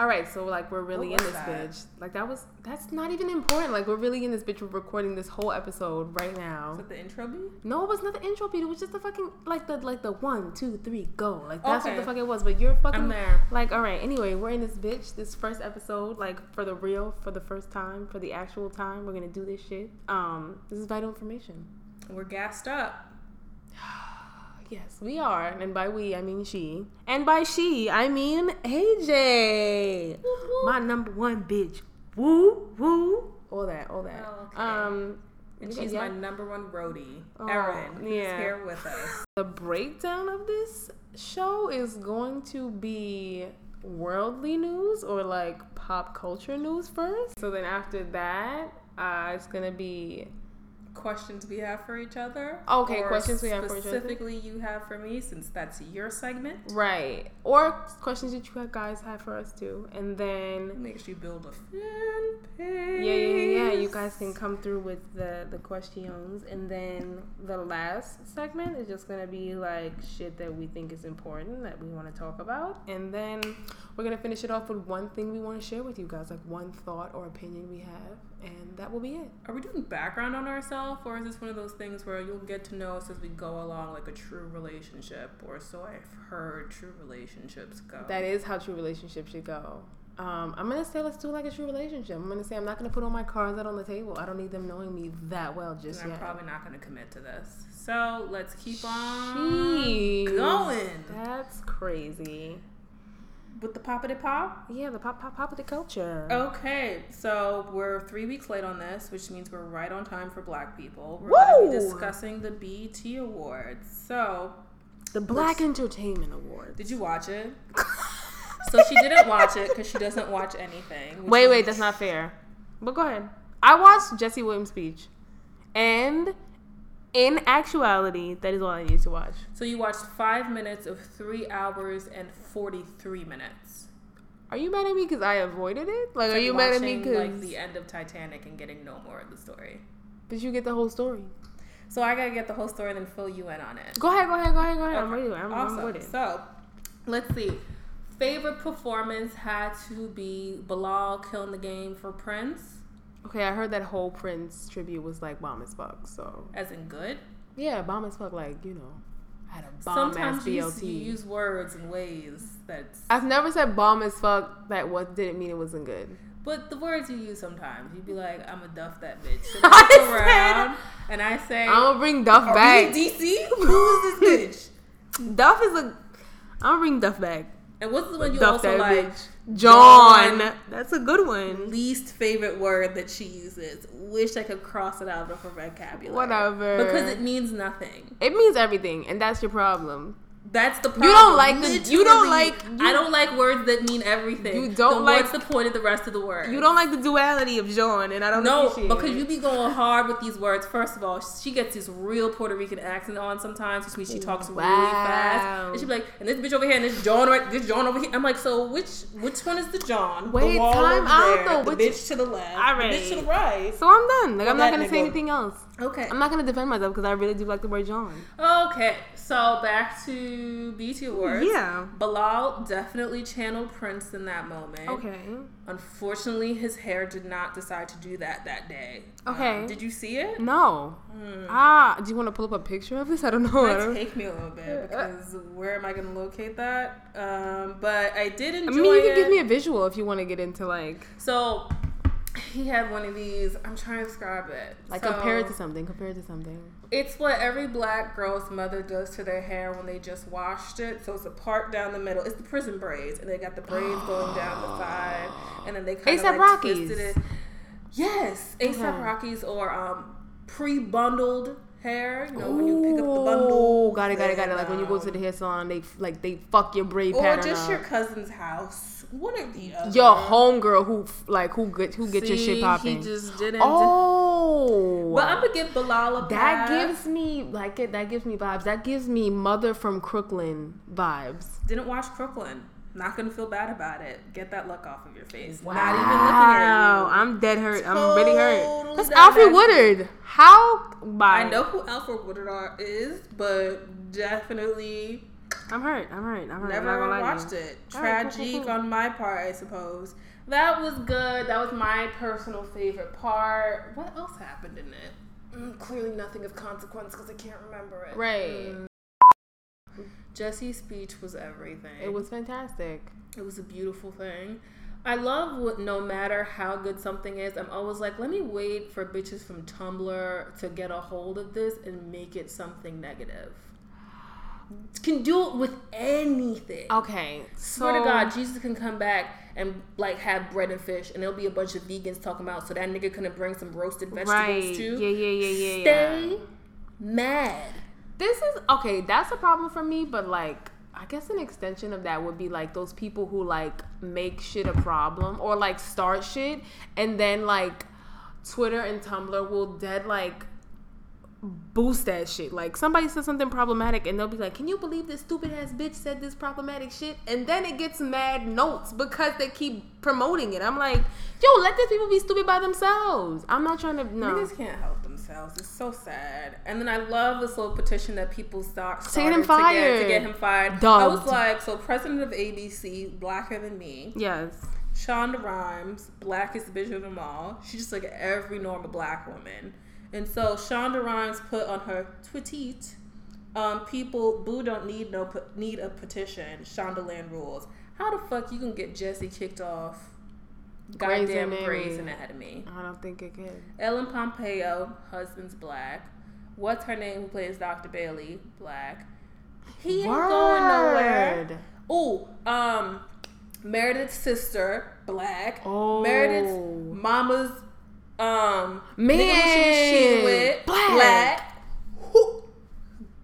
All right, so like we're really in this that? bitch. Like that was that's not even important. Like we're really in this bitch. We're recording this whole episode right Is now. that the intro beat? No, it was not the intro beat. It was just the fucking like the like the one, two, three, go. Like that's what the fuck it was. But you're fucking I'm there. Like all right. Anyway, we're in this bitch. This first episode, like for the real, for the first time, for the actual time, we're gonna do this shit. Um, this is vital information. We're gassed up. Yes, we are. And by we, I mean she. And by she, I mean AJ. My number one bitch. Woo, woo. All that, all that. Oh, okay. Um, And she's yeah. my number one roadie, Oh, Erin, who's yeah. here with us. The breakdown of this show is going to be worldly news or like pop culture news first. So then after that, uh, it's gonna be Questions we have for each other. Okay, questions we have for each other. Specifically, you have for me, since that's your segment. right or questions that you guys have for us too, and then Make sure you build a fan page. Yeah, yeah, yeah. You guys can come through with the the questions, and then the last segment is just gonna be like shit that we think is important that we want to talk about, and then we're gonna finish it off with one thing we want to share with you guys, like one thought or opinion we have, and that will be it. Are we doing background on ourselves, or is this one of those things where you'll get to know us as we go along, like a true relationship, or so I've heard true relationships go? That is how true relationships should go. Um, I'm gonna say let's do like a true relationship. I'm gonna say I'm not gonna put all my cards out on the table. I don't need them knowing me that well just And I'm yet. probably not going to commit to this. So let's keep on Jeez. going That's crazy. With the poppity pop. Yeah, the pop pop pop of the culture. Okay, so we're three weeks late on this, which means we're right on time for Black people. We're going to be discussing the BET Awards. So, The Black Entertainment Awards. did you watch it? so she didn't watch it because she doesn't watch anything. Wait, wait, that's not fair. But go ahead. I watched Jesse Williams' speech, and in actuality, that is all I need to watch. So you watched five minutes of three hours and forty-three minutes. Are you mad at me because I avoided it? Like, It's are like you mad at me because like the end of Titanic and getting no more of the story? did you get the whole story? So I gotta get the whole story and then fill you in on it. Go ahead, go ahead, go ahead, go ahead. I'm ready. I'm, awesome. I'm with it. So, let's see. Favorite performance had to be Bilal killing the game for Prince, Okay, I heard that whole Prince tribute was like bomb as fuck. So as in good. yeah, bomb as fuck. Like you know, had a bomb Sometimes ass you, BLT. you use words in ways that's. I've never said bomb as fuck. That what didn't mean it wasn't good. But the words you use sometimes, you'd be like, "I'm a duff that bitch." And I I look said- and I say, I'm gonna bring Duff "Are back. DC? Who is this bitch?" Duff is a. I'm gonna bring Duff back. And what's the one you Duff also like? bitch. John. John. That's a good one. Least favorite word that she uses. Wish I could cross it out of her vocabulary. Whatever. Because it means nothing. It means everything, and that's your problem. That's the problem. You don't like the- you don't like- I don't like words that mean everything. You don't Then like- What's the point of the rest of the word? You don't like the duality of John, and I don't No, because you be going hard with these words. First of all, she gets this real Puerto Rican accent on sometimes, which means she talks really Wow. fast. And she be like, and this bitch over here, and this John right, this John over here. I'm like, so which which one is the John? Wait, the wall time out, there, though. The Which- bitch to the left. All The bitch to the right. So I'm done. Like I'm not gonna say anything else. Okay. I'm not gonna defend myself because I really do like the word John. Okay, so back to BT Awards. Yeah. Bilal definitely channeled Prince in that moment. Okay. Unfortunately, his hair did not decide to do that that day. Okay. Um, did you see it? No. Ah, do you want to pull up a picture of this? I don't know. I, Might take me a little bit because where am I going to locate that? Um, but I did enjoy I mean, you can it. give me a visual if you want to get into like, so he had one of these. I'm trying to describe it. like So, compare it to something. Compare it to something. It's what every black girl's mother does to their hair when they just washed it. So it's a part down the middle. It's the prison braids, and they got the braids going down the side, and then they kind of like Rockies. twisted it. Yes, ASAP Okay. Rockies or um, pre-bundled hair. You know when you pick up the bundle. Oh, got it, got it, got it. Like when you go to the hair salon, they like they fuck your braid or pattern just up. your cousin's house. One or the other. Your homegirl who like who get who get your shit popping. He just didn't. oh, But I'm gonna give Bilal a that gives me like it. That gives me vibes. That gives me mother from Crooklyn vibes. Didn't watch Crooklyn. Not gonna feel bad about it. Get that look off of your face. Wow, Not even looking at you. I'm dead hurt. I'm really hurt. That's Alfre. Woodard. How? Bye. I know who Alfre Woodard is, but definitely I'm hurt. I'm hurt. I'm hurt. Never I'm not gonna lie to watched it. All right, cool, Tragic cool, cool. on my part, I suppose. That was good. That was my personal favorite part. What else happened in it? Mm, clearly nothing of consequence because I can't remember it. Right. Mm. Jesse's speech was everything. It was fantastic. It was a beautiful thing. I love what no matter how good something is, I'm always like, let me wait for bitches from Tumblr to get a hold of this and make it something negative. Can do it with anything. Okay. So, Swear to God, Jesus can come back and like have bread and fish, and there'll be a bunch of vegans talking about so that nigga couldn't bring some roasted vegetables Right. too. Yeah, yeah, yeah, yeah, Stay yeah. mad. This is okay. That's a problem for me, but like, I guess an extension of that would be like those people who like make shit a problem or like start shit, and then like Twitter and Tumblr will dead like boost that shit. Like somebody says something problematic, and they'll be like, "Can you believe this stupid ass bitch said this problematic shit?" And then it gets mad notes because they keep promoting it. I'm like, yo, let these people be stupid by themselves. I'm not trying to no. Niggas can't help themselves. It's so sad. And then I love this little petition that people start get him started To get, to get him fired. I was like, so president of ABC, blacker than me. Yes. Shonda Rhimes, blackest bitch of them all. She's just like every normal black woman. And so Shonda Rhimes put on her tweet, um, people boo don't need no need a petition. Shondaland rules. How the fuck you can get Jesse kicked off? Goddamn. Grey's Anatomy. I don't think it can. Ellen Pompeo, husband's black. What's her name? Who plays Dr. Bailey? Black. He ain't going nowhere. Word. Oh, um, Meredith's sister, black. Oh. Meredith's mama's, um, Man. nigga she was cheating with, Black. black. Who,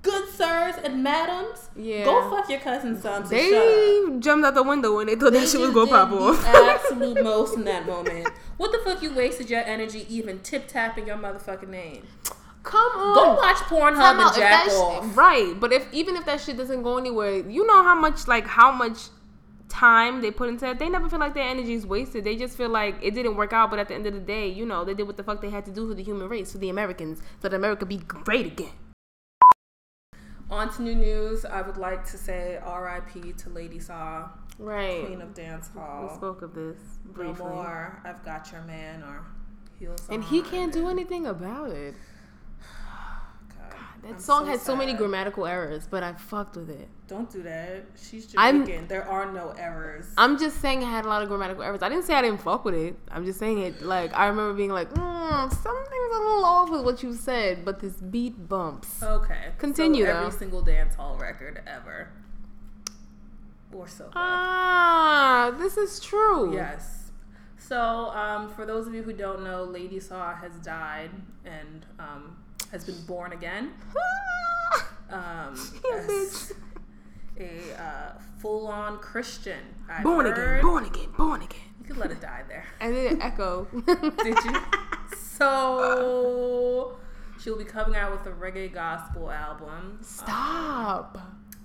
good sirs and madams, Yeah. go fuck your cousin's son. So They jumped out the window when they thought that They shit was just gonna pop did off. The absolute most in that moment. What the fuck you wasted your energy even tip tapping your motherfucking name? Come on. Go watch Pornhub Time and out. Jack that sh- right, but if even if that shit doesn't go anywhere, you know how much like how much time they put into it. They never feel like their energy is wasted. They just feel like it didn't work out. But at the end of the day, you know, they did what the fuck they had to do for the human race, for the Americans, so that America be great again. On to new news. I would like to say R.I.P. to Lady Saw, Right. Queen of Dance Hall. We spoke of this briefly. No more. I've got your man or heels And he can't do anything about it. That I'm song so had so many grammatical errors, but I fucked with it. Don't do that. She's I'm- Jamaican. there are no errors. I'm just saying it had a lot of grammatical errors. I didn't say I didn't fuck with it. I'm just saying it like I remember being like, mm, something's a little off with what you said, but this beat bumps. okay. Continue, So every though. single dance hall record ever. Or so. Ah, this is true. Yes. So, um, for those of you who don't know, Lady Saw has died and um, has been born again. Um, as a uh, full-on Christian. I've Born heard. again, born again, born again. You could let it die there. And then echo. Did you? So she'll be coming out with a reggae gospel album. Stop.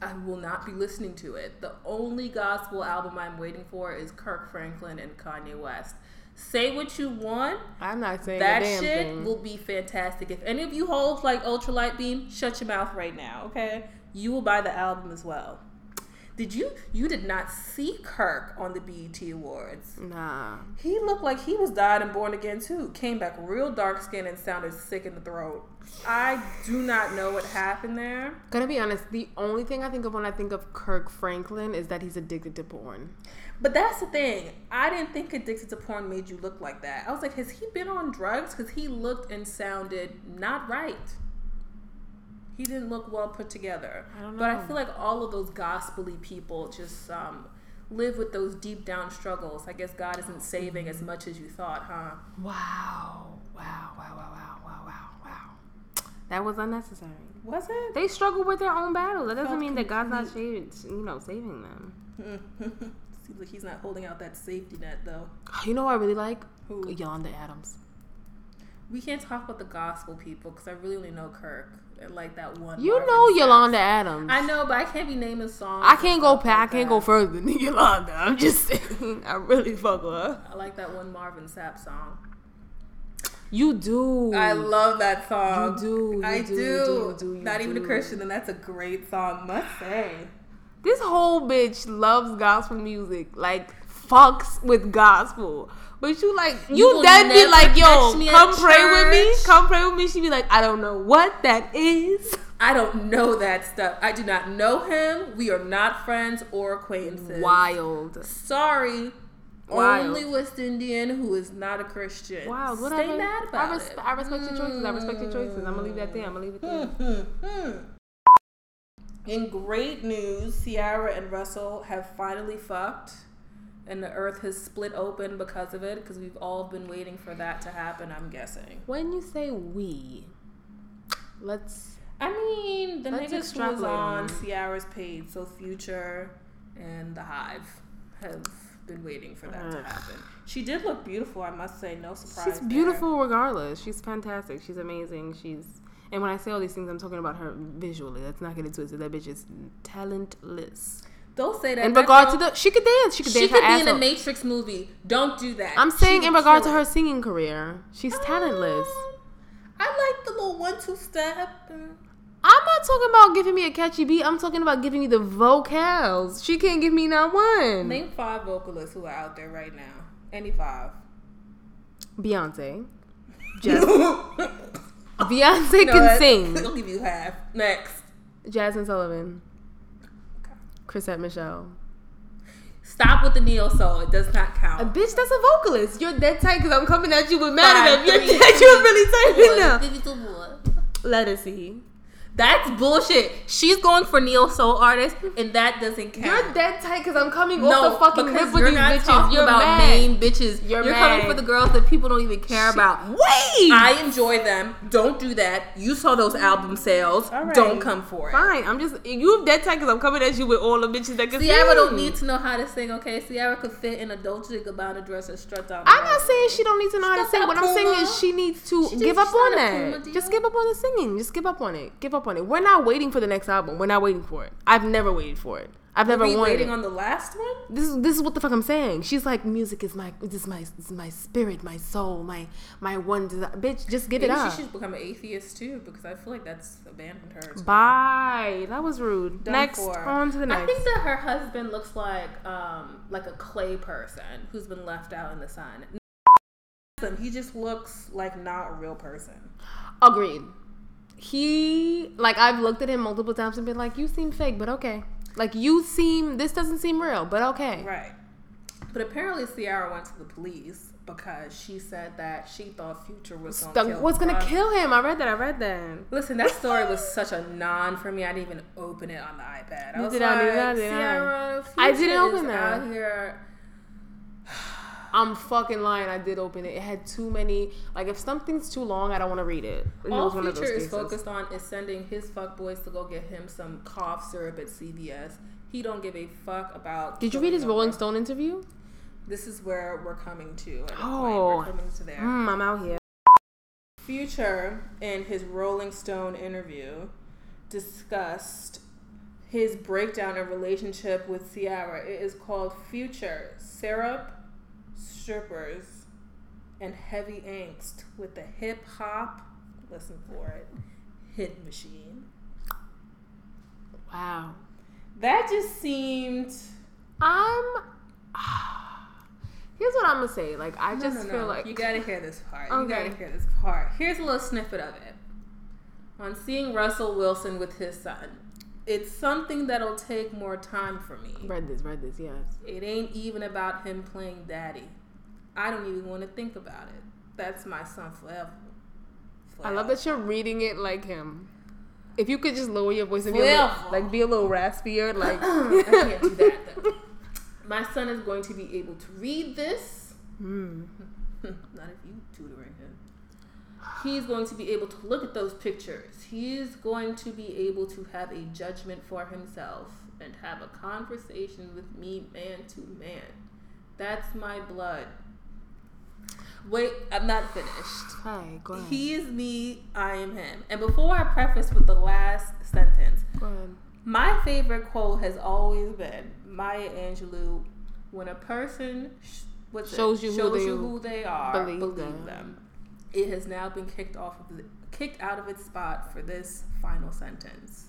I will not be listening to it. The only gospel album I'm waiting for is Kirk Franklin and Kanye West. Say what you want. I'm not saying That shit thing. will be fantastic. If any of you hold like ultralight beam, shut your mouth right now, okay? You will buy the album as well. Did you? You did not see Kirk on the BET Awards. nah. He looked like he was died and born again too. Came back real dark skinned and sounded sick in the throat. I do not know what happened there. Gonna be honest, the only thing I think of when I think of Kirk Franklin is that he's addicted to porn. But that's the thing. I didn't think addicted to porn made you look like that. I was like, has he been on drugs? Because he looked and sounded not right. He didn't look well put together. I don't But I feel like all of those gospely people just um, live with those deep down struggles. I guess God isn't saving as much as you thought, huh? Wow. Wow, wow, wow, wow, wow, wow, wow. That was unnecessary. Was it? They struggle with their own battles. That doesn't Felt mean that God's not saving, you know, saving them. Seems like he's not holding out that safety net though. You know what I really like? Who? Yolanda Adams. We can't talk about the gospel people because I really only know Kirk and like that one. You Marvin know Sapp. Yolanda Adams. I know, but I can't be naming songs. I can't go stuff past. I can't that. go further than Yolanda. I'm just saying. I really fuck with her. I like that one Marvin Sapp song. You do. I love that song. You do, you I do, do. you do, do, Not even a. Christian, and that's a great song, must say. This whole bitch loves gospel music, like fucks with gospel. But you like you, You then be like, yo, catch me at come pray with me, come pray with me. She be like, I don't know what that is. I don't know that stuff. I do not know him. We are not friends or acquaintances. Wild, Sorry. Wild. Only West Indian who is not a Christian. wild. Stay Whatever. mad about I, res- it. I respect your choices. I respect your choices. I'm gonna leave that mm. there. I'm gonna leave it there. Hmm, hmm, hmm. In great news, Ciara and Russell have finally fucked, and the earth has split open because of it. Because we've all been waiting for that to happen. I'm guessing. When you say we, let's I mean, the Let's niggas who was on on. Ciara's page, so Future and the Hive have been waiting for that to happen. She did look beautiful, I must say. No surprise. She's there. beautiful regardless. She's fantastic. She's amazing. She's and when I say all these things, I'm talking about her visually. Let's not get into it twisted. That bitch is talentless. Don't say that. In That regard to girl- the, she could dance. She could she dance She could be in a. Matrix movie. Don't do that. I'm She saying in regard to her singing career, she's talentless. Um, I like the little one-two step. I'm not talking about giving me a catchy beat. I'm talking about giving me the vocals. She can't give me not one. Name five vocalists who are out there right now. Any five. Beyonce. Just Beyonce can that- sing. I'll give you half. Next. Jazmine Sullivan. Okay. Chrisette Michele. Stop with the neo soul. It does not count. A bitch that's a vocalist. You're dead tight because I'm coming at you with mad at You're dead. You're really tight Boy, now. Let us see. That's bullshit. She's going for neo soul artist, and that doesn't count. You're dead tight because I'm coming no, off the fucking rip with you're these bitches. You're about mad. main bitches. You're You're, coming for the girls that people don't even care about. Wait. I enjoy them. Don't do that. You saw those album sales. Right. Don't come for it. Fine. I'm just you dead tight because I'm coming at you with all the bitches that can sing. don't need to know how to sing, okay? Ciara could fit in a Dolce Gabbana dress and strut down. I'm not saying she don't need to know how to sing. What I'm saying is she needs to She give just- up on that. Just give up on the singing. Just give up on it. Give up on it. We're not waiting for the next album. We're not waiting for it. I've never waited for it. I've never Are we wanted waiting it. on the last one? this is this is what the fuck I'm saying. She's like, music is my this is my this is my spirit, my soul, my my one desire. Bitch, just give Maybe it up. she should become an atheist too, because I feel like that's abandoned her. too. Bye. That was rude. Done next, for. on to the next. I think that her husband looks like um like a clay person who's been left out in the sun. He just looks like not a real person. Agreed. He like I've looked at him multiple times and been like, you seem fake, but okay. Like you seem this doesn't seem real, but okay. Right. But apparently Ciara went to the police because she said that she thought Future was going to The- kill what's gonna kill him? I read that. I read that. Listen, that story was such a non for me. I didn't even open it on the iPad. I was did I, like, neither did I. Ciara, I didn't open is that. Out here. I'm fucking lying. I did open it. It had too many. Like if something's too long, I don't want to read it. It All was one of Future is focused on is sending his fuckboys to go get him some cough syrup at CVS. He don't give a fuck about. Did you read his killing Rolling Stone interview? This is where we're coming to. Oh. We're coming to there. Mm, I'm out here. Future, in his Rolling Stone interview, discussed his breakdown in relationship with Ciara. It is called Future Syrup, Strippers, and Heavy Angst with the hip hop, listen for it, hit machine. Wow. That just seemed. I'm. Here's what I'm gonna say. Like I No, just no, feel no. like you gotta hear this part. You Okay. gotta hear this part. Here's a little snippet of it. On seeing Russell Wilson with his son, it's something that'll take more time for me. read this, read this. Yes. It ain't even about him playing daddy. I don't even want to think about it. That's my son forever. I love that you're reading it like him. If you could just lower your voice and be a little, Forever. like be a little raspier, like I can't do that though. My son is going to be able to read this. Hmm. Not if you tutoring. He's going to be able to look at those pictures. He is going to be able to have a judgment for himself and have a conversation with me man to man. That's my blood. Wait, I'm not finished. Hi, go ahead. He is me, I am him. And before I preface with the last sentence, my favorite quote has always been Maya Angelou when a person sh- what's it? Shows you who shows they who they are, believe believe, them. them. It has now been kicked off of the, kicked out of its spot for this final sentence.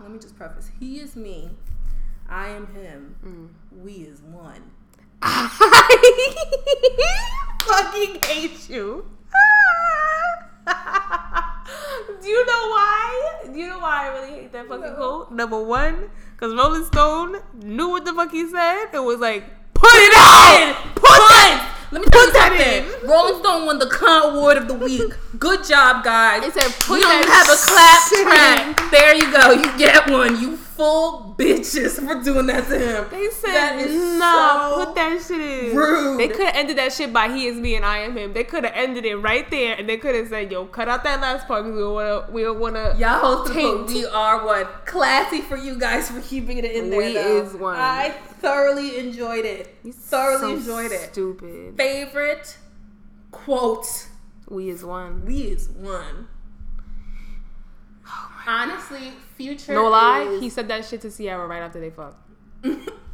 Let me just preface. He is me. I am him. Mm. We is one. I fucking hate you. Do you know why? Do you know why I really hate that fucking quote? Number one, because Rolling Stone knew what the fuck he said and was like, put it out! Let me tell you Put that something. Rolling Stone won the Con Award of the Week. Good job, guys. It said, put you don't have a clap track. There you go. You get one. You full bitches for doing that to him. They said, That is nah, so put that shit in. rude. They could have ended that shit by he is me and I am him. They could have ended it right there and they could have said, yo, cut out that last part because we don't wanna, we don't wanna. Y'all hosted Taint. the We Are One. Classy for you guys for keeping it in there. We though. is one. I thoroughly enjoyed it. Thoroughly So enjoyed it. Stupid. Favorite quote. We is one. We is one. Honestly, future. No lie, is- he said that shit to Ciara right after they fucked.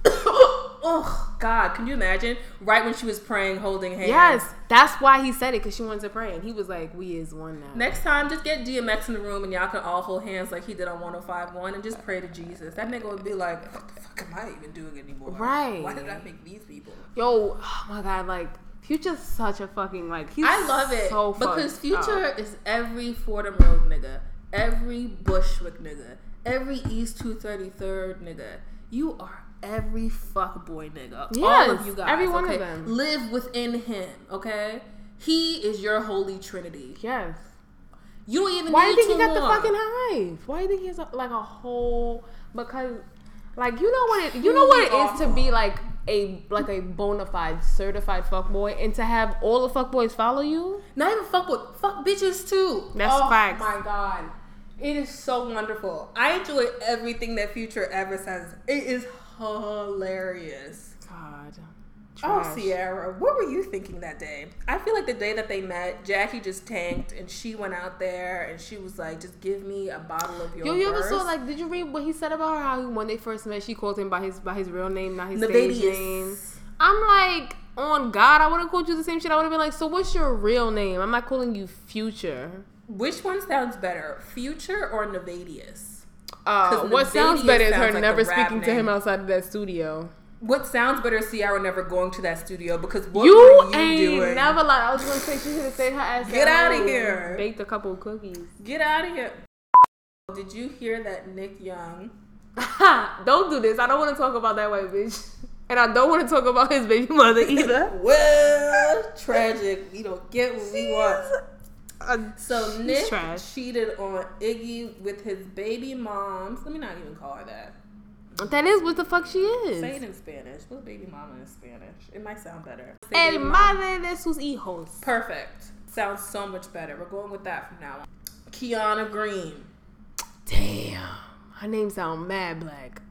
oh God, can you imagine? Right when she was praying, holding hands. Yes, that's why he said it because she wanted to pray, and he was like, "We is one now." Next time, just get DMX in the room and y'all can all hold hands like he did on 105.1 and just pray to Jesus. That nigga would be like, what the fuck am I even doing anymore? Right. Why did I make these people? Yo, oh my god, like Future's such a fucking like he's. I love it so because Future up. is every Fordham Road nigga, every Bushwick nigga, every East 233rd nigga. You are every fuck boy nigga. All of you guys. every one of them. Live within him, okay? He is your holy trinity. Yes. You don't even Why do you think he got the fucking hive? Why do you think he has a, like a whole? Because, like, you know what it, you know what it is to be like a like a bona fide certified fuckboy, and to have all the fuckboys follow you. Not even fuck with fuck bitches too. That's fact. oh facts. my god. It is so wonderful. I enjoy everything that Future ever says. It is hilarious. God. Oh, Ciara, what were you thinking that day? I feel like the day that they met, Jackie just tanked and she went out there and she was like, just give me a bottle of your Yo, you ever saw like? Did you read what he said about her? How he, when they first met, she called him by his by his real name, not his stage name. I'm like, on God, I would have called you the same shit. I would have been like, so what's your real name? I'm not calling you Future. Which one sounds better, Future or Nayvadius? Uh, what sounds better is her like never speaking to him outside of that studio. What sounds better is Ciara never going to that studio because what you were you ain't doing? never like I was gonna say she should have stayed her ass. Get out of here. Baked a couple of cookies. Get out of here. Did you hear that Nick Young? don't do this. I don't want to talk about that white bitch, and I don't want to talk about his baby mother either. Well, tragic. We don't get what we want. Uh, So Nick cheated on Iggy with his baby moms. Let me not even call her that. That is what the fuck she is. Say it in Spanish. What's baby mama in Spanish? It might sound better. Say El madre de sus hijos. Perfect. Sounds so much better. We're going with that from now on. Keonna Green. Damn, her name sound mad black.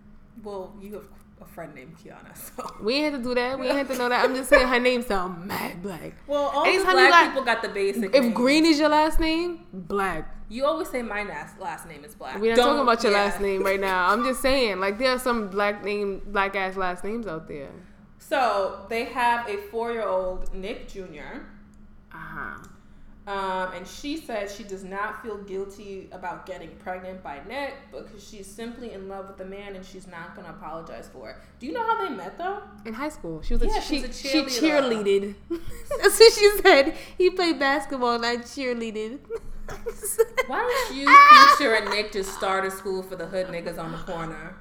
Well, you have a friend named Kiana, so. We ain't have to do that. We ain't have to know that. I'm just saying her name sound mad black. Well, all Anytime black got- people got the basic. If green is your last name, black. You always say my last, last name is black. We're not Don't- talking about your yeah. last name right now. I'm just saying, like there are some black name, black ass last names out there. So they have a four year old Nick Jr. Uh huh. Um, and she said she does not feel guilty about getting pregnant by Nick because she's simply in love with the man and she's not going to apologize for it. Do you know how they met though? In high school, she was a, she, a she cheerleader. cheerleaded. That's what she said. He played basketball and I cheerleaded. Why don't you, Future, and Nick just start a school for the hood niggas on the corner?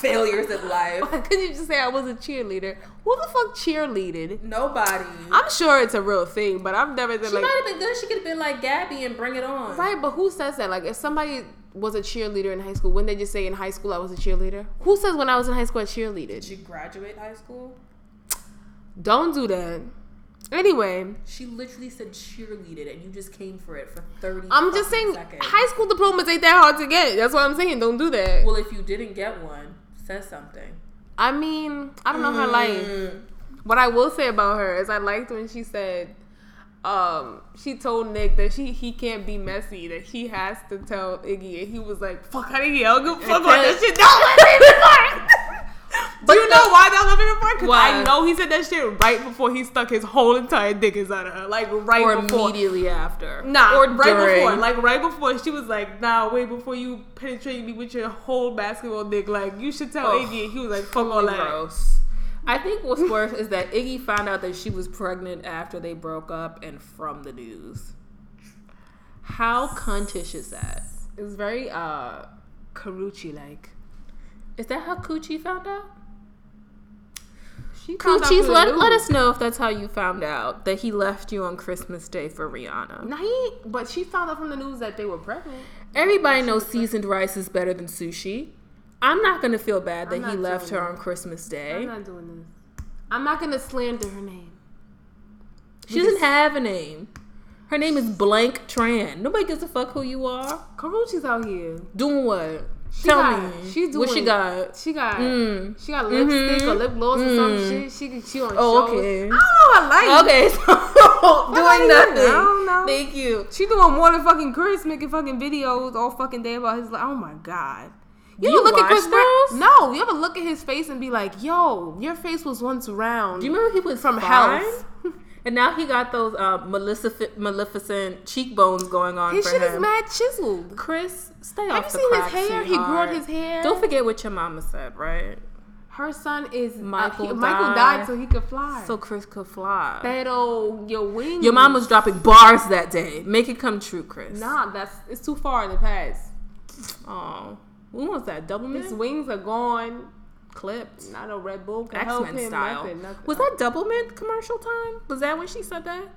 Failures at life. Why couldn't you just say I was a cheerleader? Who the fuck cheerleaded? Nobody. I'm sure it's a real thing, but I've never been she like might have been good. She could have been like Gabby and bring it on. right. But who says that? Like if somebody was a cheerleader in high school, wouldn't they just say in high school I was a cheerleader? Who says when I was in high school I cheerleaded? Did she graduate high school? Don't do that. Anyway, She literally said cheerleaded, and you just came for it for thirty. I'm just saying seconds. high school diplomas ain't that hard to get. That's what I'm saying. Don't do that. Well, if you didn't get one, say something. I mean, I don't know her life. Mm. What I will say about her is I liked when she said um she told Nick that she he can't be messy, that he has to tell Iggy and he was like, Fuck out of here, I'll go fuck on that shit. No, let me Do you know why that was my favorite part? Because I know he said that shit right before he stuck his whole entire dick inside of her. Like right or before. immediately after. Nah, or right during. before. Like right before she was like, nah, wait before you penetrate me with your whole basketball dick. Like you should tell Oh, Iggy. He was like, fuck all that. gross. I think what's worse is that Iggy found out that she was pregnant after they broke up and from the news. How cuntish is that? It was very uh Karrueche like. Is that how Coochie found out? She found out Coochies, through the let, let us know if that's how you found out that he left you on Christmas Day for Rihanna. Nah, he, but she found out from the news that they were pregnant. Everybody knows seasoned rice is better than sushi. I'm not gonna feel bad that he left her on Christmas Day. I'm not doing this. I'm not gonna slander her name. She doesn't have a name. Her name is Blank Tran. Nobody gives a fuck who you are. Karrueche's out here. Doing what? She Tell got- me. She's what she got. She got Mm. she got lipstick or lip gloss or some Mm. shit. She she on Oh, shows. okay. I don't know. I like. Okay, so doing nothing. I don't know. Thank you. She doing more than fucking Chris making fucking videos all fucking day about his. Like, oh my god. You, you ever look at Chris Brown? No, you ever look at his face and be like, "Yo, your face was once round." Do you remember he was From fine? health. And now he got those uh, maleficent, maleficent cheekbones going on his for shit him. is mad chiseled. Chris, stay Have off you the seen his hair? He grew out his hair. Don't forget what your mama said, right? Her son is Michael uh, he- Michael died. died so he could fly. So Chris could fly. pero your wings. Your mom was dropping bars that day. Make it come true, Chris. Nah, that's it's too far in the past. Oh, when was that? Double His wings are gone. Clipped. Not a Red Bull X Men style. Nothing, nothing. Was that Doublemint commercial time? Was that when she said that?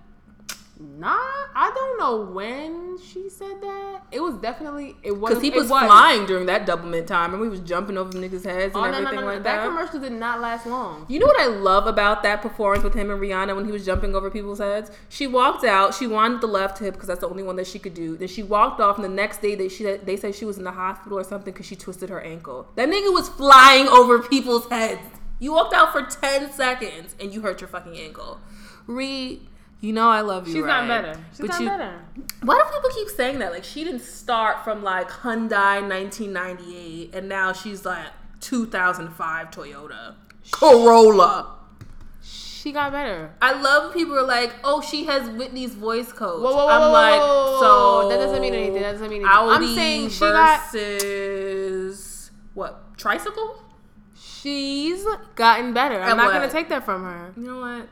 Nah, I don't know when she said that. It was definitely it was Because he it was, flying during that Doublemint time, and we was jumping over niggas' heads and Oh no, everything no, no. like that. that. commercial did not last long. You know what I love about that performance with him and Rihanna when he was jumping over people's heads? She walked out. She wanted the left hip because that's the only one that she could do. Then she walked off, and the next day they she they said she was in the hospital or something because she twisted her ankle. That nigga was flying over people's heads. You walked out for ten seconds and you hurt your fucking ankle. Re, you know I love you. She's right? not better. She's But not you- better. Why do people keep saying that? Like she didn't start from like Hyundai 1998, and now she's like 2005 Toyota Corolla. She got better. I love when people are like, "Oh, she has Whitney's voice coach." Whoa, whoa, whoa, I'm like, so. That doesn't mean anything. That doesn't mean anything. I'm saying she got- what tricycle? She's gotten better. I'm At not what? gonna take that from her. You know what?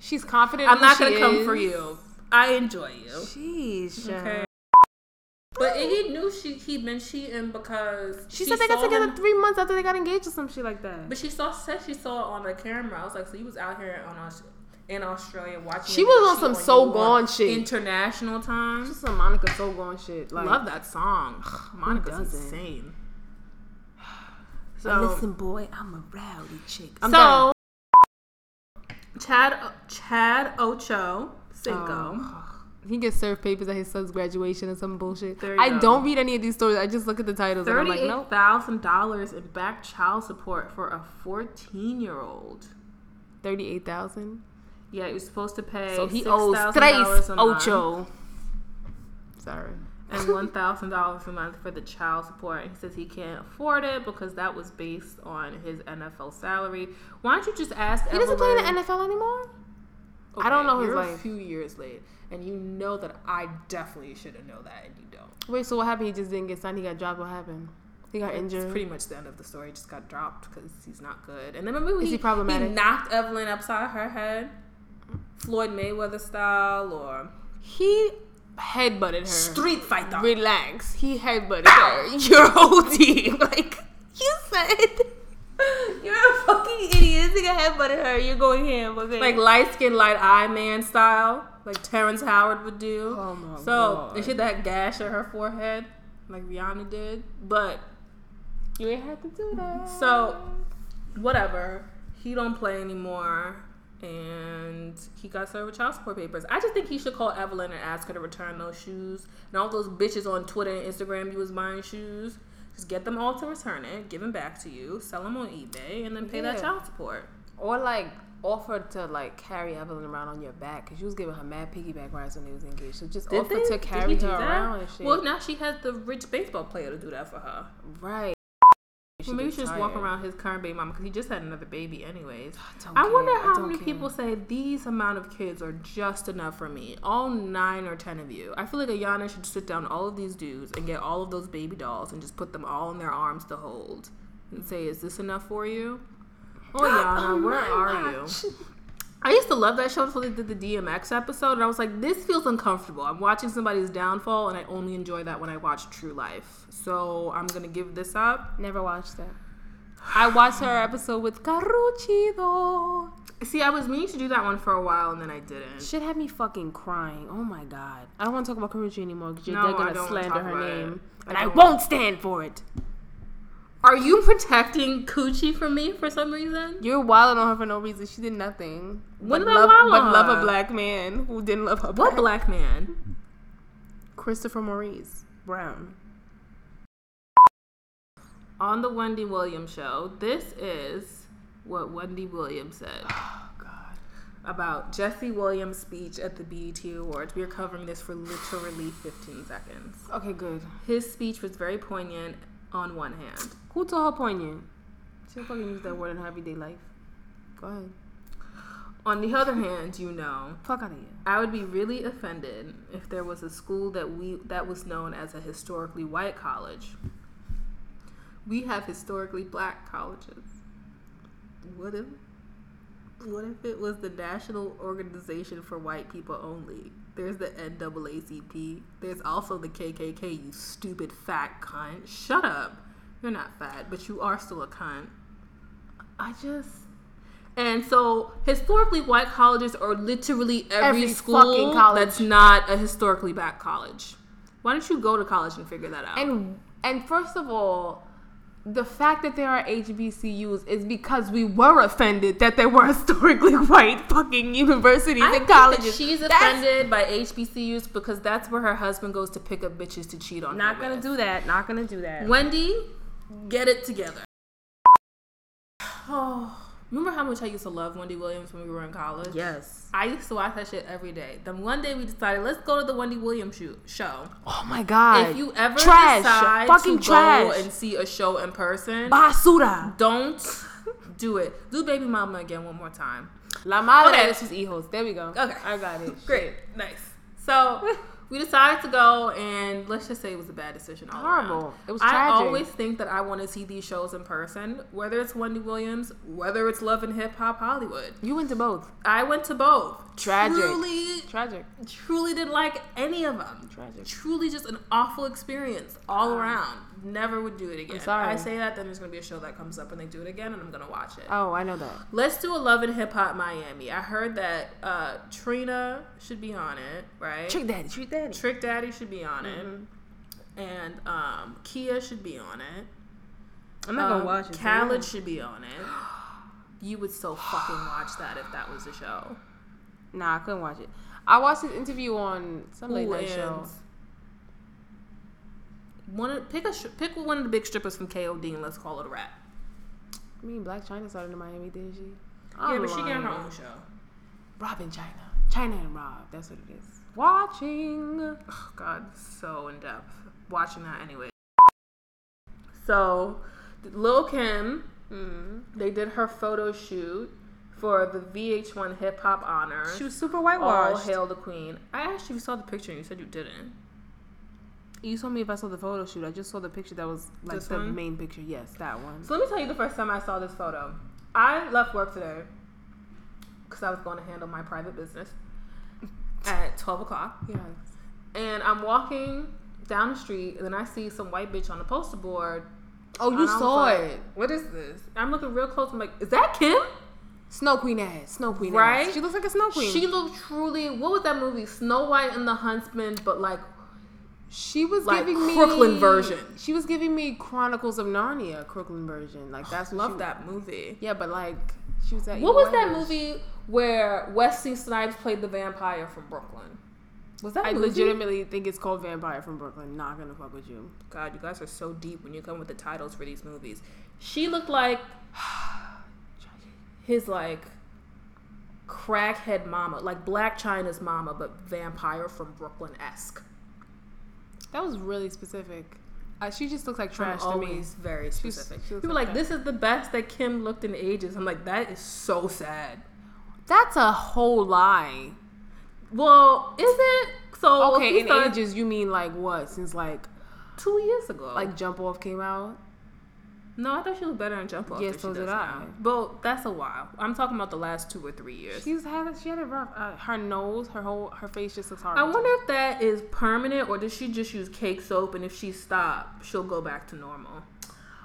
She's confident. I'm in not who gonna she come is. for you. I enjoy you. Jeez, Okay. But Iggy knew she he'd been cheating because She, said they got together him- three months after they got engaged or some shit like that. But she saw said she saw it on the camera. I was like, so you was out here on Aus- in Australia watching. She was on some So on Gone shit. International time. Just some Monica so gone shit. Like, Love that song. Monica's insane. So, So, boy, I'm a rowdy chick. I'm so done. Chad Chad Ocho Cinco. Oh. He gets served papers at his son's graduation or some bullshit. I go. don't read any of these stories. I just look at the titles and I'm like, Thirty-eight nope. thousand dollars in back child support for a fourteen-year-old. Thirty-eight thousand. Yeah, he was supposed to pay. So he $6,000 owes tres ocho. Sorry. And one thousand dollars a month for the child support. And He says he can't afford it because that was based on his NFL salary. Why don't you just ask? He doesn't play in the NFL anymore. I don't know his life. A few years late, and you know that I definitely should have known that, and you don't. Wait, so what happened? He just didn't get signed. He got dropped. What happened? He got It's injured. pretty much the end of the story. He just got dropped because he's not good. And then remember he, he problematic? he knocked Evelyn upside her head, Floyd Mayweather style, or he headbutted her. street fighter. Relax. He headbutted her. Your whole team. Like you said. You're a fucking idiot. This nigga headbutted her. You're going ham. Okay. like light skin, light eye man style, like Terrence Howard would do. Oh my so God. and she had that gash at her forehead, like Rihanna did. But you ain't had to do that. so whatever, he don't play anymore, and he got served with child support papers. I just think he should call Evelyn and ask her to return those shoes. And all those bitches on Twitter and Instagram you was buying shoes. Just get them all to return it, give them back to you, sell them on eBay, and then pay that child support. Or like offer to like carry Evelyn around on your back because she was giving her mad piggyback rides when they was engaged. So just Did offer they? to carry he her that? around and shit. Well, now she has the rich baseball player to do that for her. right. Well, maybe should just walk around his current baby mama because he just had another baby, anyways. Don't I wonder how don't many care. people say these amount of kids are just enough for me. All nine or ten of you. I feel like Iyanla should sit down all of these dudes and get all of those baby dolls and just put them all in their arms to hold and say, "Is this enough for you?" Oh, Iyanla, where are you? I used to love that show until they did the DMX episode, and I was like, this feels uncomfortable. I'm watching somebody's downfall, and I only enjoy that when I watch True Life. So I'm gonna give this up. Never watched that. I watched her episode with though. See, I was meaning to do that one for a while, and then I didn't. Shit had me fucking crying. Oh my god. I don't want to talk about Karrueche anymore because No, they're I gonna slander her about it. name, I and I won't stand for it. Are you protecting Coochie from me for some reason? You're wilding on her for no reason. She did nothing. When but did I wild but on love a black man who didn't love her. What back. black man? Christopher Maurice Brown. On the Wendy Williams show, this is what Wendy Williams said Oh god. about Jesse Williams' speech at the BET Awards. We are covering this for literally 15 seconds. Okay, good. His speech was very poignant on one hand. Who told her poignant? She fucking use that word in her everyday life. Go ahead. On the other hand, you know, Fuck out of here. I would be really offended if there was a school that we that was known as a historically white college. We have historically black colleges. What if what if it was the National Organization for White People Only? There's the NAACP. There's also the KKK, you stupid fat cunt. Shut up. You're not fat, but you are still a cunt. I just and so historically white colleges are literally every, Every school fucking college. that's not a historically black college. Why don't you go to college and figure that out? And and first of all, the fact that there are HBCUs is because we were offended that there were historically white fucking universities I and think that colleges. she's That's offended by HBCUs because that's where her husband goes to pick up bitches to cheat on. Not gonna with. do that. Not gonna do that. Wendy, get it together. Oh, remember how much I used to love Wendy Williams when we were in college? yes. I used to watch that shit every day. Then one day we decided let's go to the Wendy Williams shoot, show. Oh my god. If you ever Trash. decide Fucking to trash. go and see a show in person, basura. don't do it. Do Baby Mama again one more time. La madre Okay. de sus hijos. There we go. Okay. I got it. Great, nice. So we decided to go, and let's just say it was a bad decision. All Horrible. around. It was I tragic. always think that I want to see these shows in person, whether it's Wendy Williams, whether it's Love and Hip Hop Hollywood. You went to both. I went to both. Tragic. Truly, Tragic. truly didn't like any of them. Tragic. Truly just an awful experience all around. Never would do it again. sorry. I say that, then there's gonna be a show that comes up and they do it again, and I'm gonna watch it. Oh, I know that. Let's do a Love and Hip Hop Miami. I heard that uh, Trina should be on it, right? Trick daddy. Trick daddy. Trick Daddy should be on it, Mm-hmm. and um, Khia should be on it. I'm not Um, gonna watch it. Khaled should be on it. You would so fucking watch that if that was a show. Nah, I couldn't watch it. I watched his interview on some late night show. One of, pick a sh- pick one of the big strippers from KOD and let's call it a wrap. I mean, Blac Chyna started in Miami, didn't she? yeah, I'm but she got her own show. Robin Chyna. Chyna and Rob. That's what it is. Watching. Oh God, so in depth. Watching that anyway. So, Lil Kim, Mm. they did her photo shoot for the VH1 Hip Hop Honors. She was super All whitewashed. hail the queen. I asked you if you saw the picture and you said you didn't. You told me if I saw the photo shoot. I just saw the picture that was like This the one? main picture. Yes, that one. So let me tell you the first time I saw this photo. I left work today because I was going to handle my private business at 12 o'clock. Yes. And I'm walking down the street and then I see some white bitch on the poster board. Oh, you And I was saw like, it. What is this? I'm looking real close. I'm like, is that Kim? Snow Queen ass. Snow Queen Right? ass. She looks like a Snow Queen. She looked truly. What was that movie? Snow White and the Huntsman, but like She was Like giving me Crooklyn version. She was giving me Chronicles of Narnia, Crooklyn version. Like that's what love that movie. Yeah, but like she was that. What was that movie where Wesley Snipes played the vampire from Brooklyn? Was that I movie? I legitimately think it's called Vampire from Brooklyn. Not gonna fuck with you. God, you guys are so deep when you come with the titles for these movies. She looked like his like crackhead mama, like Blac Chyna's mama, but vampire from Brooklyn esque. That was really specific. Uh, she just looks like I'm trash to me. very She's- specific. she People like like, this is the best that Kim looked in ages. I'm like, that is so sad. That's a whole lie. Well, is it? So Okay, in started ages, you mean like what? Since like two years ago. like Jump Off came out? No, I thought she looked better in Jump Off. Yeah, than so she did I. But that's a while. I'm talking about the last two or three years. She's had she had it rough. Uh, her nose, her whole her face just looks hard. I wonder if that is permanent or does she just use cake soap and if she stopped, she'll go back to normal.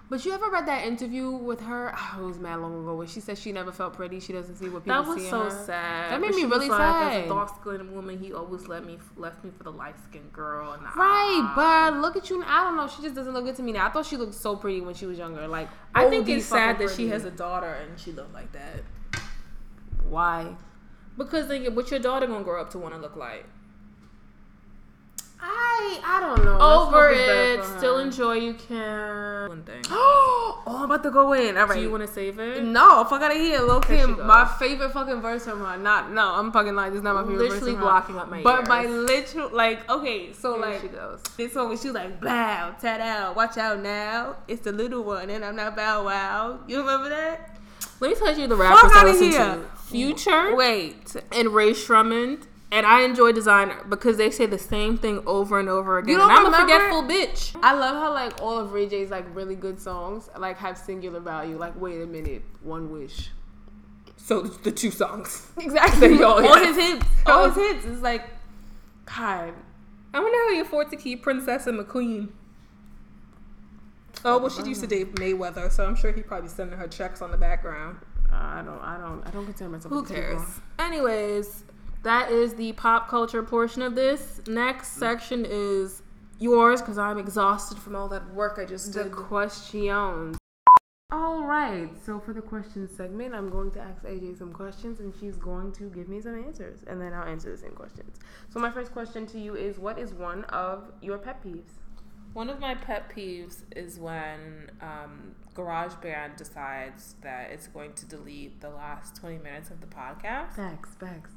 But you ever read that interview with her? Oh, it was mad long ago where she said she never felt pretty. She doesn't see what people see. That was so her. sad. That made But me really like, As sad. a dark skinned woman, he always let me left me for the light skinned girl. And Right, but look at you. I don't know. She just doesn't look good to me now. I thought she looked so pretty when she was younger. Like I oh, think it's sad that she has a daughter and she looked like that. Why? Because then, what your daughter gonna grow up to want to look like? I I don't know. Over hope it's better it. Still enjoy. You can. One thing. oh, I'm about to go in. All right. Do you want to save it? No, fuck out of here, Lil Kim. My favorite fucking verse from her. Not no, I'm fucking lying. This is not my favorite Literally verse from her. blocking up my But ears. my literal like okay, so Here like she goes. this one when she was like blow, tat out, watch out now. It's the little one and I'm not bow wow. You remember that? Let me tell you the rappers I listen to. Future Wait. and Rae Sremmurd. And I enjoy Desiigner because they say the same thing over and over again. You don't and I'm remember? a forgetful bitch. I love how like all of Ray J's like really good songs like have singular value. Like wait a minute, one wish. So the two songs. Exactly. All his hits. All his hits. It's like God. I wonder how he afford to keep Princess and McQueen. Oh well, she used to date Mayweather, so I'm sure he probably sending her checks on the background. I don't I don't I don't consider myself Who cares? Anyways, that is the pop culture portion of this. Next section is yours because I'm exhausted from all that work I just The did. questions. All right. So for the question segment, I'm going to ask AJ some questions, and she's going to give me some answers, and then I'll answer the same questions. So my first question to you is, what is one of your pet peeves? One of my pet peeves is when um, GarageBand decides that it's going to delete the last 20 minutes of the podcast, Facts, facts.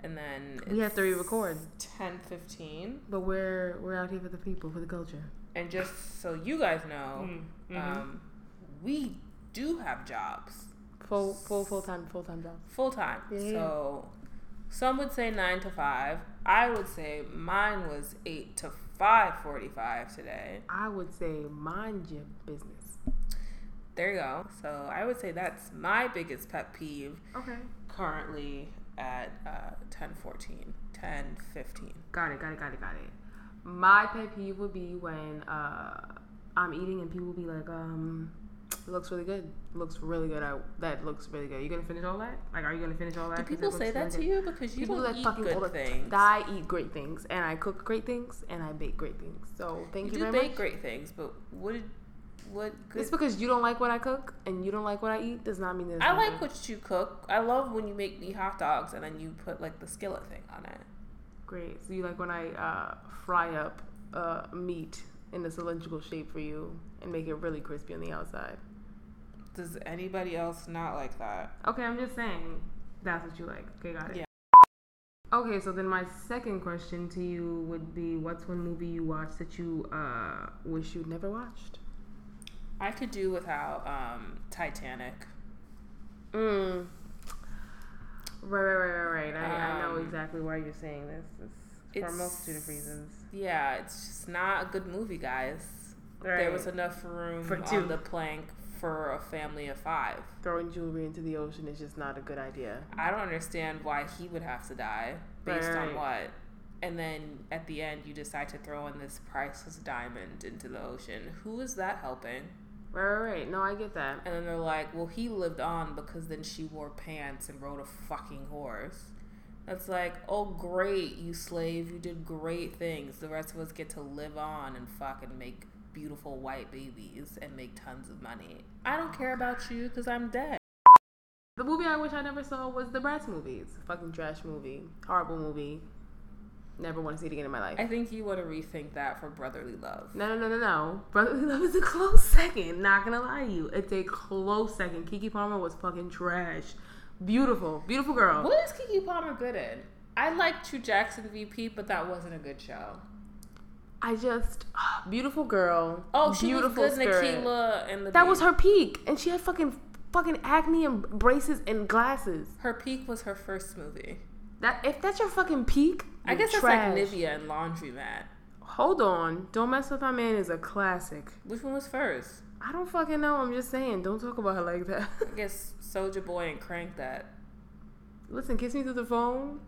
And then We have to re-record. 10:15. But we're we're out here for the people, for the culture. And just so you guys know, Mm-hmm. um, we do have jobs. Full full full time full time job. full time. Yeah. So some would say nine to five. I would say mine was eight to five forty-five today. I would say mind your business. There you go. So I would say that's my biggest pet peeve Okay. currently at uh, 10, 14, 10, 15. Got it, got it, got it, got it. My pet peeve would be when uh, I'm eating and people will be like, um, it looks really good. It looks really good. I, that looks really good. You gonna finish all that? Like, are you gonna finish all that? Do people looks say that really to you because you People don't like eat fucking good things? I eat great things and I cook great things and I bake great things. So thank You you, do very bake much. great things, but what did what good? Just because you don't like what I cook and you don't like what I eat does not mean that I like what you cook. I love when you make me hot dogs and then you put like the skillet thing on it. Great. So you like when I uh, fry up uh, meat in a cylindrical shape for you and make it really crispy on the outside. Does anybody else not like that? Okay, I'm just saying that's what you like. Okay, got it. Yeah. Okay, so then my second question to you would be what's one movie you watched that you uh, wish you'd never watched? I could do without um, Titanic. Mm. Right, right, right, right, right. I, I know Um, exactly why you're saying this. It's for a multitude of reasons. Yeah, it's just not a good movie, guys. There was enough room For two. on the plank for a family of five. Throwing jewelry into the ocean is just not a good idea. I don't understand why he would have to die based on what. And then at the end, you decide to throw in this priceless diamond into the ocean. Who is that helping? Right, right, right. No, I get that. And then they're like, well, he lived on because then she wore pants and rode a fucking horse. That's like, oh, great, you slave. You did great things. The rest of us get to live on and fucking make beautiful white babies and make tons of money. I don't care about you because I'm dead. The movie I wish I never saw was the Bratz movies. Fucking trash movie. Horrible movie. Never want to see it again in my life. I think you want to rethink that for brotherly love. No, no, no, no, no. Brotherly Love is a close second. Not gonna lie to you. It's a close second. Keke Palmer was fucking trash. Beautiful. Beautiful girl. What is Keke Palmer good in? I like True Jackson VP, but that wasn't a good show. I just ah, beautiful girl. Oh, she beautiful was good, spirit. Nikila and the. That was her peak, and she had fucking fucking acne and braces and glasses. Her peak was her first movie. That if that's your fucking peak, I guess that's like Nivea and Laundromat. Hold on, don't mess with my man is a classic. Which one was first? I don't fucking know. I'm just saying, don't talk about her like that. I guess Soulja Boy and Crank That. Listen, kiss me through the phone.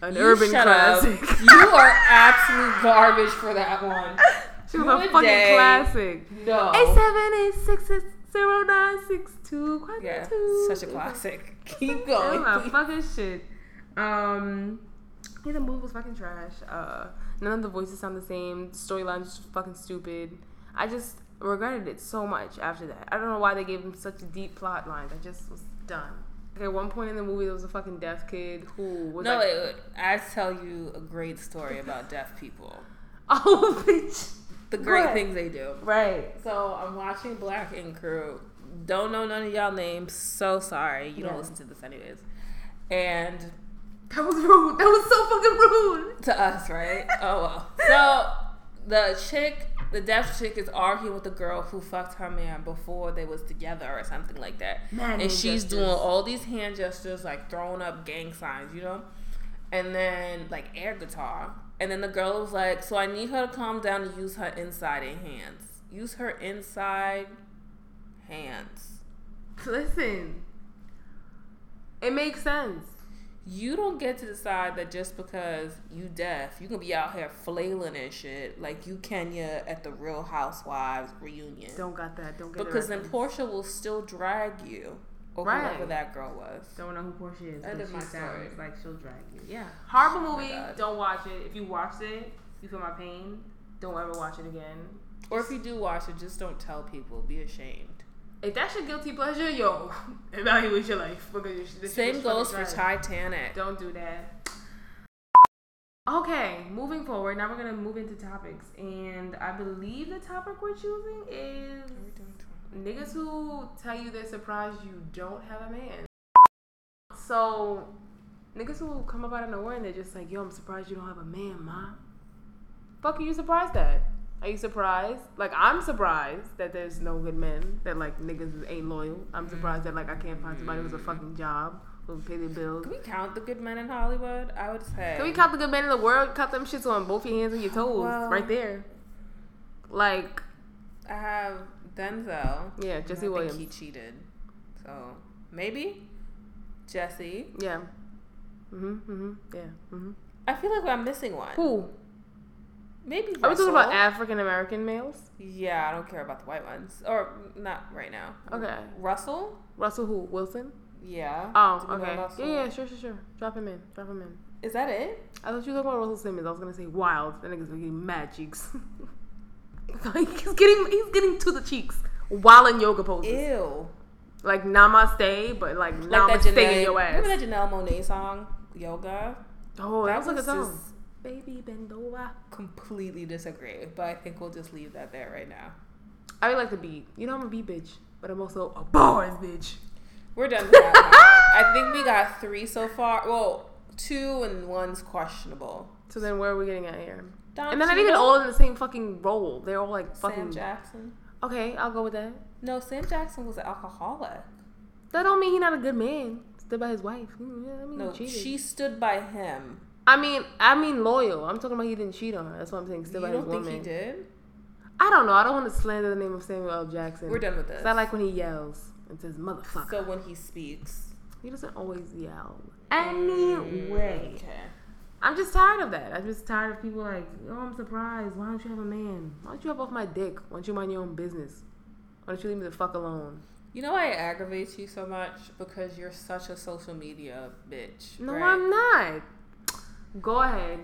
An You urban shut up. classic. you are absolute garbage for that one. she was Good a fucking day. classic. No. Eight seven eight six six zero nine six two. Yeah, two. such a classic. Keep going. my fucking shit. Um, yeah, the movie was fucking trash. Uh, none of the voices sound the same. The storyline just fucking stupid. I just regretted it so much after that. I don't know why they gave him such a deep plot line. I just was done. Okay, at one point in the movie, there was a fucking deaf kid who was No, like, wait, wait. I tell you a great story about deaf people. oh, bitch. The great What? things they do. Right. So I'm watching Black Ink Crew. Don't know none of y'all names. So sorry. You Yeah. don't listen to this anyways. And That was rude. That was so fucking rude. to us, right? oh well. So the chick, the deaf chick, is arguing with the girl who fucked her man before they was together or something like that. Man and she's gestures. doing all these hand gestures, like throwing up gang signs, you know. And then like air guitar. And then the girl was like, "So I need her to calm down and use her inside hands. Use her inside hands." Listen, it makes sense. You don't get to decide that just because you deaf, you can be out here flailing and shit like you Kenya at the Real Housewives reunion. Don't got that. Don't get because then. Porsha will still drag you, or Right. whoever that girl was. Don't know who Porsha is. End but of my story. like she'll drag you. Yeah. Horrible Oh movie. Don't watch it. If you watched it, you feel my pain. Don't ever watch it again. Or if you do watch it, just don't tell people. Be ashamed. If that's your guilty pleasure, yo, evaluate your life because Same goes for. Titanic. Don't do that. Okay, moving forward. Now we're gonna move into topics, and I believe the topic we're choosing is niggas who tell you they're surprised you don't have a man. So, niggas who come up out of nowhere and they're just like, yo, I'm surprised you don't have a man, ma. Fuck are you surprised at? Are you surprised? Like, I'm surprised that there's no good men, that like niggas ain't loyal. I'm surprised that like I can't find somebody who's a fucking job, who can pay their bills. Can we count the good men in Hollywood? I would say. Can we count the good men in the world? Count them shits on both your hands and your toes, Well- right there. Like, I have Denzel. yeah, Jesse Williams. he cheated. So maybe Jesse. Yeah. Mhm. Mhm. Yeah. Mhm. I feel like I'm missing one. Who? Maybe. Are we talking about African American males? Yeah, I don't care about the white ones, or not right now. Okay. Russell. Russell who? Wilson? Yeah. Oh, Do we know okay. Yeah, yeah, sure, sure, sure. Drop him in. Drop him in. Is that it? I thought you were talking about Russell Simmons. I was gonna say wild. That nigga's getting mad cheeks. like he's getting he's getting to the cheeks while in yoga poses. Ew. Like namaste, but like, Like that namaste Janelle. in your ass. Remember that Janelle Monáe song, Yoga? oh, that, That was a good was song. Just- Baby bend over. Completely disagree, but I think we'll just leave that there right now. I really like the beat. You know I'm a B bitch, but I'm also a bars bitch. We're done with that. I think we got three so far. Well, two and one's questionable. So then where are we getting at here? Don And they're not even all in the same fucking role. They're all like Sam fucking. Jackson. Okay, I'll go with that. No, Sam Jackson was an alcoholic. That don't mean he's not a good man. Stood by his wife. Mm, Yeah, I mean, No, he cheated. she stood by him. I mean, I mean loyal. I'm talking about he didn't cheat on her. That's what I'm saying. You Stood by don't his think woman. he did? I don't know. I don't want to slander the name of Samuel L. Jackson. We're done with this. 'Cause I like when he yells and says motherfucker. So when he speaks. he doesn't always yell. Anyway, mm, Okay. I'm just tired of that. I'm just tired of people like, oh, I'm surprised. Why don't you have a man? Why don't you have off my dick? Why don't you mind your own business? Why don't you leave me the fuck alone? You know why it aggravates you so much? Because you're such a social media bitch. No, right? I'm not. Go ahead.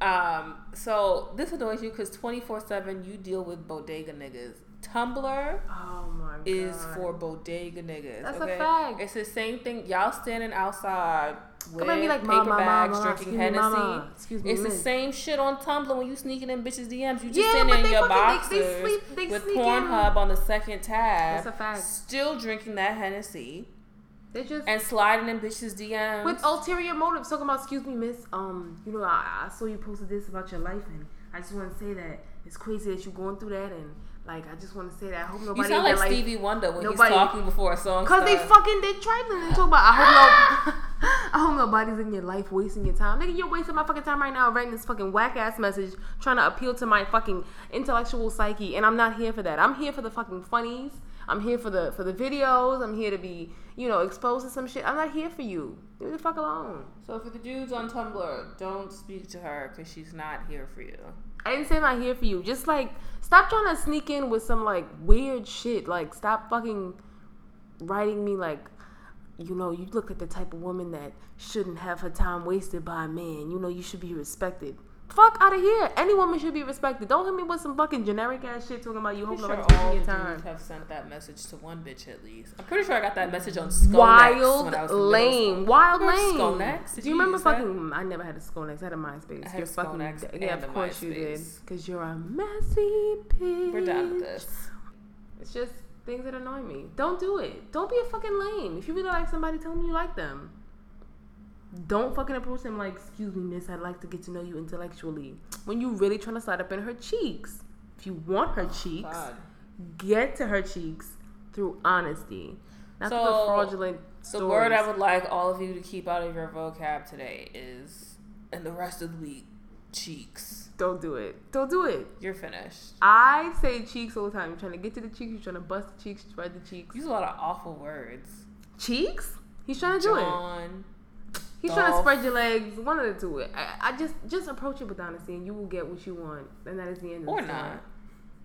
Um, so this annoys you because 24 7 you deal with bodega niggas. Tumblr Oh my god. is for bodega niggas. That's a fact. It's the same thing. Y'all standing outside with Come at me like paper mama, bags, mama, drinking Hennessy. mama, excuse me, it's the same shit on Tumblr when you sneaking in bitches DMs. You just Yeah, sitting in your fucking- they- they boxers sleep- they with in. Pornhub on the second tab. That's a fact. Still drinking that Hennessy They just and sliding in bitches DMs. with ulterior motives talking about excuse me miss um you know I, I saw you posted this about your life and I just want to say that it's crazy that you're going through that, and like I just want to say that I hope nobody. You sound in like their Stevie Wonder when nobody- he's talking before a song. Cause they starts. fucking did trifling and talk about. I hope no. I hope nobody's in your life wasting your time, nigga. You're wasting my fucking time right now writing this fucking whack ass message, trying to appeal to my fucking intellectual psyche, and I'm not here for that. I'm here for the fucking funnies. I'm here for the for the videos. I'm here to be, you know, exposed to some shit. I'm not here for you. Leave the fuck alone. So for the dudes on Tumblr, don't speak to her because she's not here for you. I didn't say I'm not here for you. Just like stop trying to sneak in with some like weird shit. Like stop fucking writing me like, you know, you look at the type of woman that shouldn't have her time wasted by a man. You know, you should be respected. Fuck out of here. Any woman should be respected. Don't hit me with some fucking generic ass shit talking about you hope Pretty sure all wasting the dudes time. have sent that message to one bitch at least. I'm pretty sure I got that message on Sconex Wild when I was in middle lame, wild lame. Sconex? Do you remember use that? fucking? I never had a Sconex. I had a MySpace. I had You're fucking. Yeah, and of course you did. Cause you're a messy bitch. We're done with this. It's just things that annoy me. Don't do it. Don't be a fucking lame. If you really like somebody, tell them you like them. Don't fucking approach them like, excuse me, miss, I'd like to get to know you intellectually. When you really trying to slide up in her cheeks. If you want her oh, cheeks, God. get to her cheeks through honesty. Not through the So, fraudulent The word I would like all of you to keep out of your vocab today is, and the rest of the week, cheeks. Don't do it. Don't do it. You're finished. I say cheeks all the time. You're trying to get to the cheeks. You're trying to bust the cheeks, spread the cheeks. Use a lot of awful words. Cheeks? He's trying to do it. He's trying to spread your legs. One of the two. I, I just just approach it with honesty, and you will get what you want, and that is the end. Or of the story. not.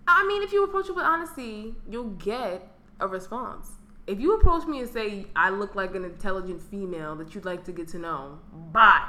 I mean, if you approach it with honesty, you'll get a response. If you approach me and say I look like an intelligent female that you'd like to get to know, bye,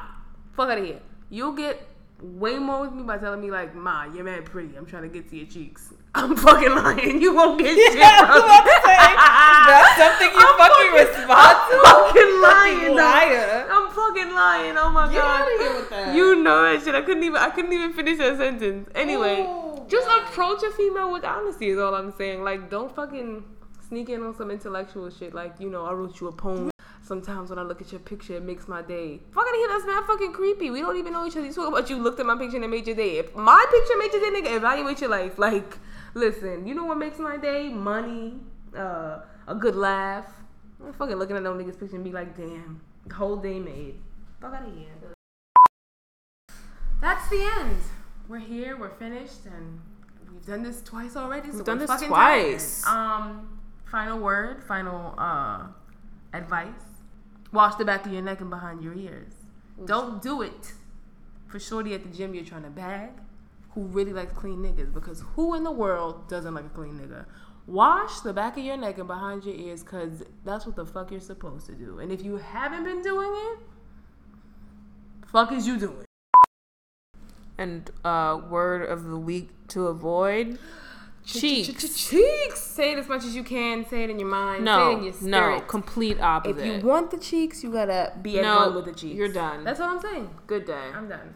fuck out of here. You'll get way more with me by telling me like, "Ma, you're mad pretty. I'm trying to get to your cheeks." I'm fucking lying. You won't get shit. Yeah, was from me. that's something you I'm fucking respond to? I'm fucking lying. Fucking liar. I'm fucking lying. Oh my Get god. outta here with that. You know that shit. I couldn't even. I couldn't even finish that sentence. Anyway, Oh, just God. approach a female with honesty. Is all I'm saying. Like, don't fucking sneak in on some intellectual shit. Like, you know, I wrote you a poem. Sometimes when I look at your picture, it makes my day. Fucking here, that's mad fucking creepy. We don't even know each other. You talk about you looked at my picture and it made your day. If my picture made your day, nigga, evaluate your life. Like, listen, you know what makes my day? Money, uh, a good laugh. I'm fucking looking at no niggas picture and be like, damn, whole day made. Fuck out of here. That's the end. We're here. We're finished, and we've done this twice already. So We've done this twice. tired. Um, final word, final uh, advice: wash the back of your neck and behind your ears. Don't do it for shorty at the gym you're trying to bag, who really likes clean niggas. Because who in the world doesn't like a clean nigga? Wash the back of your neck and behind your ears, cause that's what the fuck you're supposed to do. And if you haven't been doing it, fuck is you doing? And uh, word of the week to avoid cheeks. Cheeks. Say it as much as you can. Say it in your mind. say it No, in your no, complete opposite. If you want the cheeks, you gotta be at No, one with the cheeks. you're done. That's what I'm saying. Good day. I'm done.